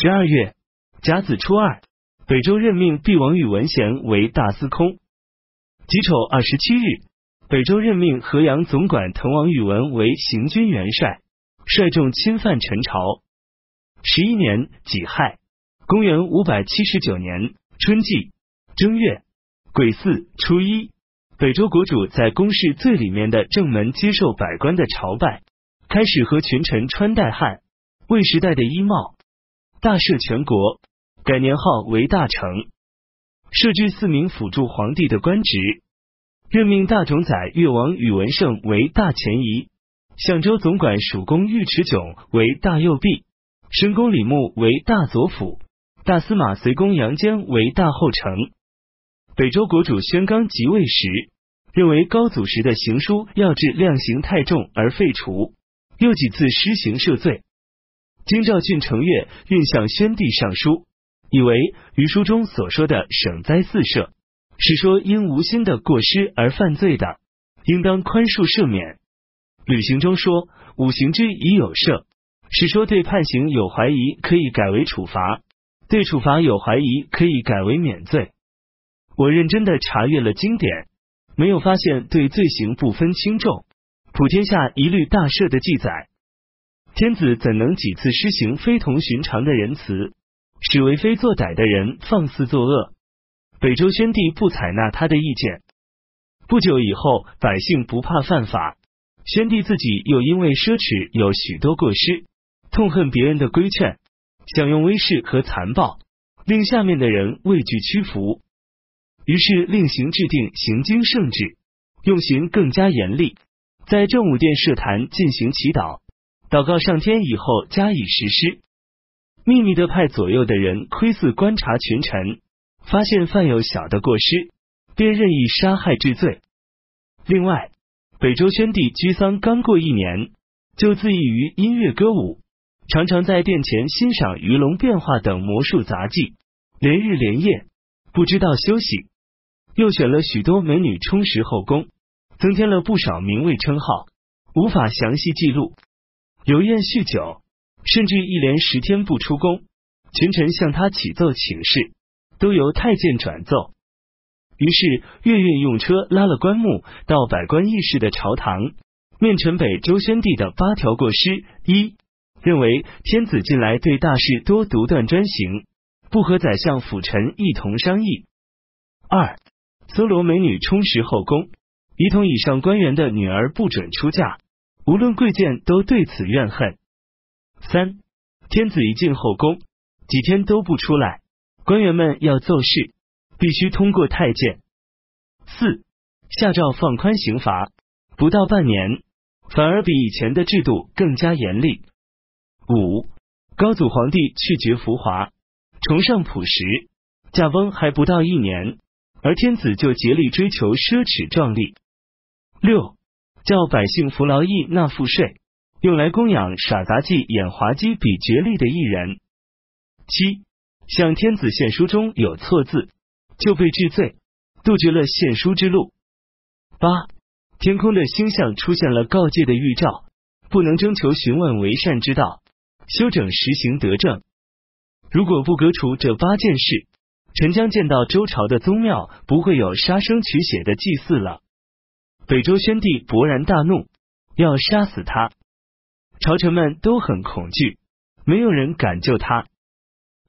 十二月甲子初二，北周任命毕王宇文贤为大司空。己丑二十七日，北周任命河阳总管滕王宇文为行军元帅，率众侵犯陈朝。十一年己亥，公元五百七十九年春季正月癸巳初一，北周国主在宫室最里面的正门接受百官的朝拜，开始和群臣穿戴汉魏时代的衣帽。大赦全国，改年号为大成，设置四名辅助皇帝的官职，任命大冢宰越王宇文盛为大前夷，相州总管蜀公尉迟迥为大右弼，申公李牧为大左辅，大司马随公杨坚为大后丞。北周国主宣刚即位时，认为高祖时的行书要制量刑太重而废除，又几次施行赦罪。京兆郡承岳运向宣帝上书，以为于书中所说的省灾四赦，是说因无心的过失而犯罪的，应当宽恕赦免。履行中说五行之已有赦，是说对判刑有怀疑可以改为处罚，对处罚有怀疑可以改为免罪。我认真的查阅了经典，没有发现对罪行不分轻重、普天下一律大赦的记载。天子怎能几次施行非同寻常的仁慈，使为非作歹的人放肆作恶？北周宣帝不采纳他的意见。不久以后，百姓不怕犯法，宣帝自己又因为奢侈有许多过失，痛恨别人的规劝，想用威势和残暴令下面的人畏惧屈服，于是另行制定行经圣旨，用刑更加严厉，在正武殿设坛进行祈祷。祷告上天以后加以实施，秘密的派左右的人窥伺观察群臣，发现犯有小的过失，便任意杀害治罪。另外，北周宣帝居丧刚过一年，就自缢于音乐歌舞，常常在殿前欣赏鱼龙变化等魔术杂技，连日连夜不知道休息。又选了许多美女充实后宫，增添了不少名位称号，无法详细记录。游宴酗酒，甚至一连十天不出宫。群臣向他启奏请示，都由太监转奏。于是月月用车拉了棺木到百官议事的朝堂，面陈北周宣帝的八条过失：一、认为天子近来对大事多独断专行，不和宰相辅臣一同商议；二、搜罗美女充实后宫，一同以上官员的女儿不准出嫁。无论贵贱都对此怨恨。三天子一进后宫，几天都不出来，官员们要奏事，必须通过太监。四下诏放宽刑罚，不到半年，反而比以前的制度更加严厉。五高祖皇帝去绝浮华，崇尚朴实，驾崩还不到一年，而天子就竭力追求奢侈壮丽。六。叫百姓服劳役纳赋税，用来供养耍杂技演滑稽比绝力的艺人。七，向天子献书中有错字，就被治罪，杜绝了献书之路。八，天空的星象出现了告诫的预兆，不能征求询问为善之道，修整实行德政。如果不革除这八件事，臣将见到周朝的宗庙不会有杀生取血的祭祀了。北周宣帝勃然大怒，要杀死他。朝臣们都很恐惧，没有人敢救他。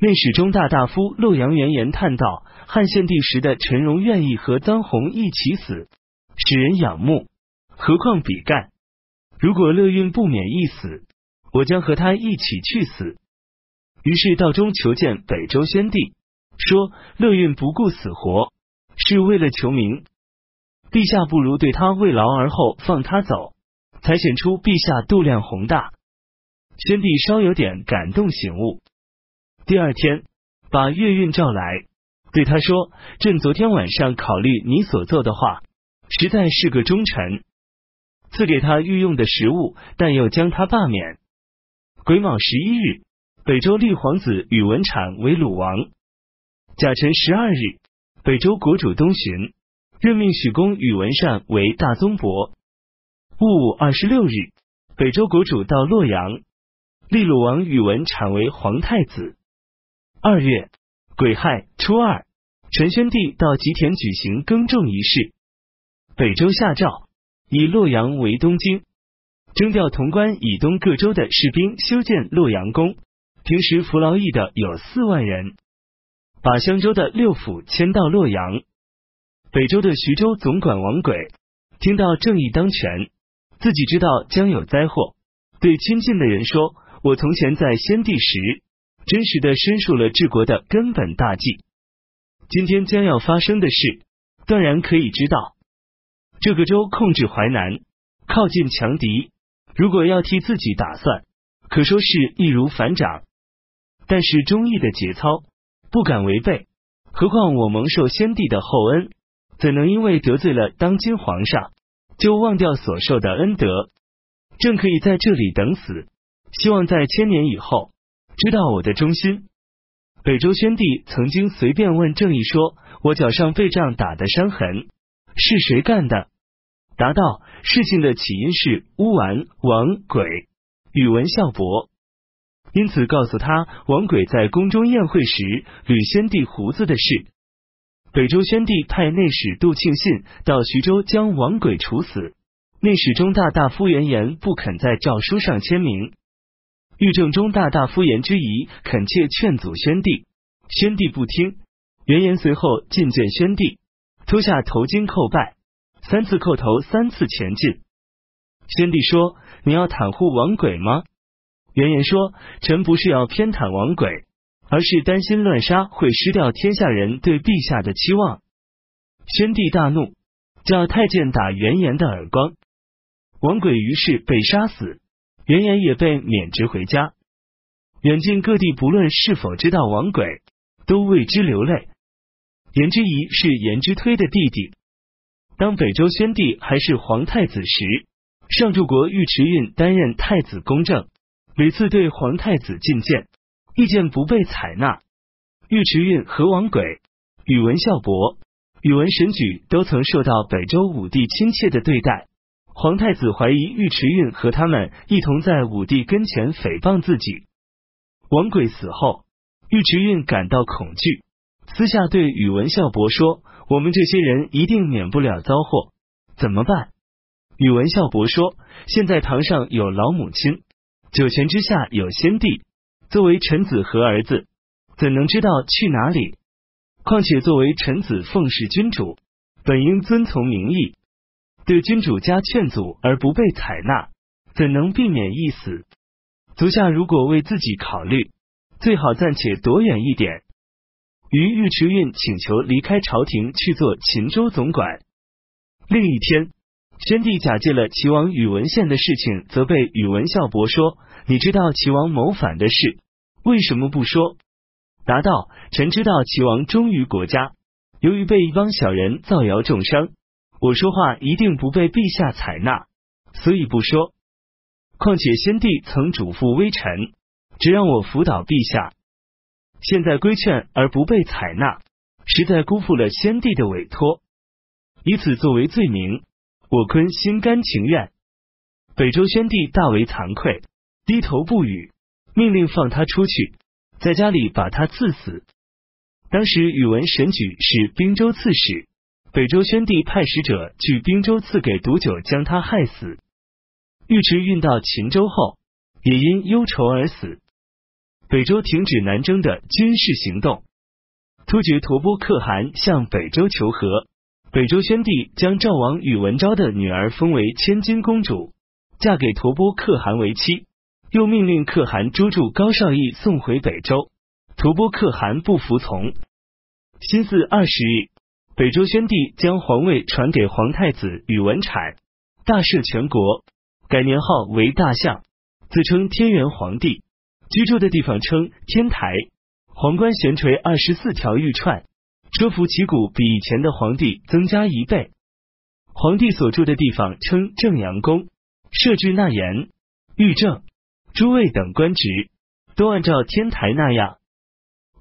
内史中大大夫洛阳元言叹道：“汉献帝时的陈荣愿意和臧洪一起死，使人仰慕，何况比干？如果乐运不免一死，我将和他一起去死。”于是道中求见北周宣帝，说乐运不顾死活，是为了求名。陛下不如对他慰劳而后放他走，才显出陛下度量宏大。宣帝稍有点感动醒悟，第二天把岳运召来，对他说：“朕昨天晚上考虑你所做的话，实在是个忠臣，赐给他御用的食物，但又将他罢免。”癸卯十一日，北周立皇子宇文产为鲁王。甲辰十二日，北周国主东巡。任命许公宇文善为大宗伯。戊午二十六日，北周国主到洛阳，立鲁王宇文产为皇太子。二月癸亥初二，陈宣帝到吉田举行耕种仪式。北周下诏，以洛阳为东京，征调潼关以东各州的士兵修建洛阳宫。平时服劳役的有四万人，把襄州的六府迁到洛阳。北周的徐州总管王轨听到正义当权，自己知道将有灾祸，对亲近的人说：“我从前在先帝时，真实的申述了治国的根本大计。今天将要发生的事，断然可以知道。”这个州控制淮南，靠近强敌。如果要替自己打算，可说是易如反掌。但是忠义的节操不敢违背，何况我蒙受先帝的厚恩，怎能因为得罪了当今皇上，就忘掉所受的恩德？正可以在这里等死，希望在千年以后知道我的忠心。北周宣帝曾经随便问郑义说：“我脚上被杖打的伤痕是谁干的？”答道：事情的起因是乌丸王轨宇文孝伯，因此告诉他王轨在宫中宴会时捋先帝胡子的事。北周宣帝派内史杜庆信到徐州将王轨处死，内史中大大夫元言不肯在诏书上签名。御正中大大夫言之疑，恳切劝阻宣帝，宣帝不听。元言随后觐见宣帝，脱下头巾叩拜。三次叩头，三次前进。宣帝说：“你要袒护王轨吗？”元言说：“臣不是要偏袒王轨，而是担心乱杀会失掉天下人对陛下的期望。”宣帝大怒，叫太监打元言的耳光。王轨于是被杀死，元言也被免职回家。远近各地不论是否知道王轨，都为之流泪。颜之仪是颜之推的弟弟。当北周宣帝还是皇太子时，上柱国尉迟胤担任太子公正，屡次对皇太子进谏，意见不被采纳。尉迟胤和王轨、宇文孝伯、宇文神举都曾受到北周武帝亲切的对待。皇太子怀疑尉迟胤和他们一同在武帝跟前诽谤自己。王轨死后，尉迟胤感到恐惧，私下对宇文孝伯说。我们这些人一定免不了遭祸，怎么办？宇文孝伯说：“现在堂上有老母亲，九泉之下有先帝，作为臣子和儿子，怎能知道去哪里？况且作为臣子奉侍君主，本应遵从民意，对君主加劝阻而不被采纳，怎能避免一死？足下如果为自己考虑，最好暂且躲远一点。”于尉迟胤请求离开朝廷去做秦州总管。另一天，先帝假借了齐王宇文宪的事情，责备宇文孝伯说：“你知道齐王谋反的事，为什么不说？”答道：“臣知道齐王忠于国家，由于被一帮小人造谣重伤，我说话一定不被陛下采纳，所以不说。况且先帝曾嘱咐微臣，只让我辅导陛下。”现在规劝而不被采纳，实在辜负了先帝的委托，以此作为罪名，我坤心甘情愿。北周宣帝大为惭愧，低头不语，命令放他出去，在家里把他赐死。当时宇文神举是滨州刺史，北周宣帝派使者去滨州赐给毒酒，将他害死。尉迟运到秦州后，也因忧愁而死。北周停止南征的军事行动，突厥吐蕃可汗向北周求和。北周宣帝将赵王宇文昭的女儿封为千金公主，嫁给吐蕃可汗为妻，又命令可汗捉住高绍义送回北周。吐蕃可汗不服从。辛巳二十日，北周宣帝将皇位传给皇太子宇文阐，大赦全国，改年号为大相，自称天元皇帝。居住的地方称天台，皇冠悬垂二十四条玉串，车服旗鼓比以前的皇帝增加一倍。皇帝所住的地方称正阳宫，设置纳言、御正、诸位等官职，都按照天台那样，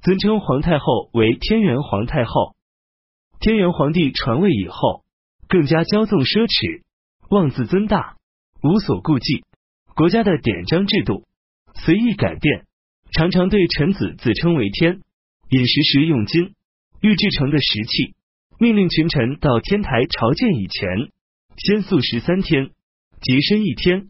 尊称皇太后为天元皇太后。天元皇帝传位以后，更加骄纵奢侈，妄自尊大，无所顾忌，国家的典章制度。随意改变，常常对臣子自称为天。饮食时用金玉制成的石器。命令群臣到天台朝见以前，先素十三天，洁身一天。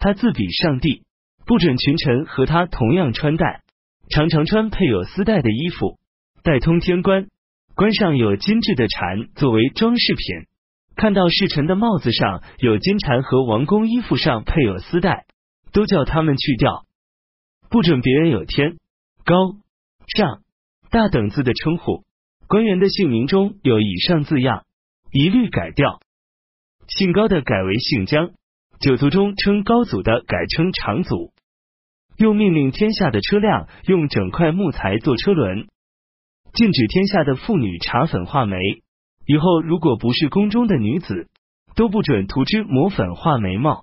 他自比上帝，不准群臣和他同样穿戴，常常穿配有丝带的衣服，带通天冠，冠上有金质的蝉作为装饰品。看到侍臣的帽子上有金蝉和王宫衣服上配有丝带，都叫他们去掉。不准别人有天、高、上、大等字的称呼。官员的姓名中有以上字样，一律改掉。姓高的改为姓姜，九族中称高祖的改称长祖。又命令天下的车辆用整块木材做车轮，禁止天下的妇女搽粉画眉。以后如果不是宫中的女子，都不准涂脂抹粉画眉毛。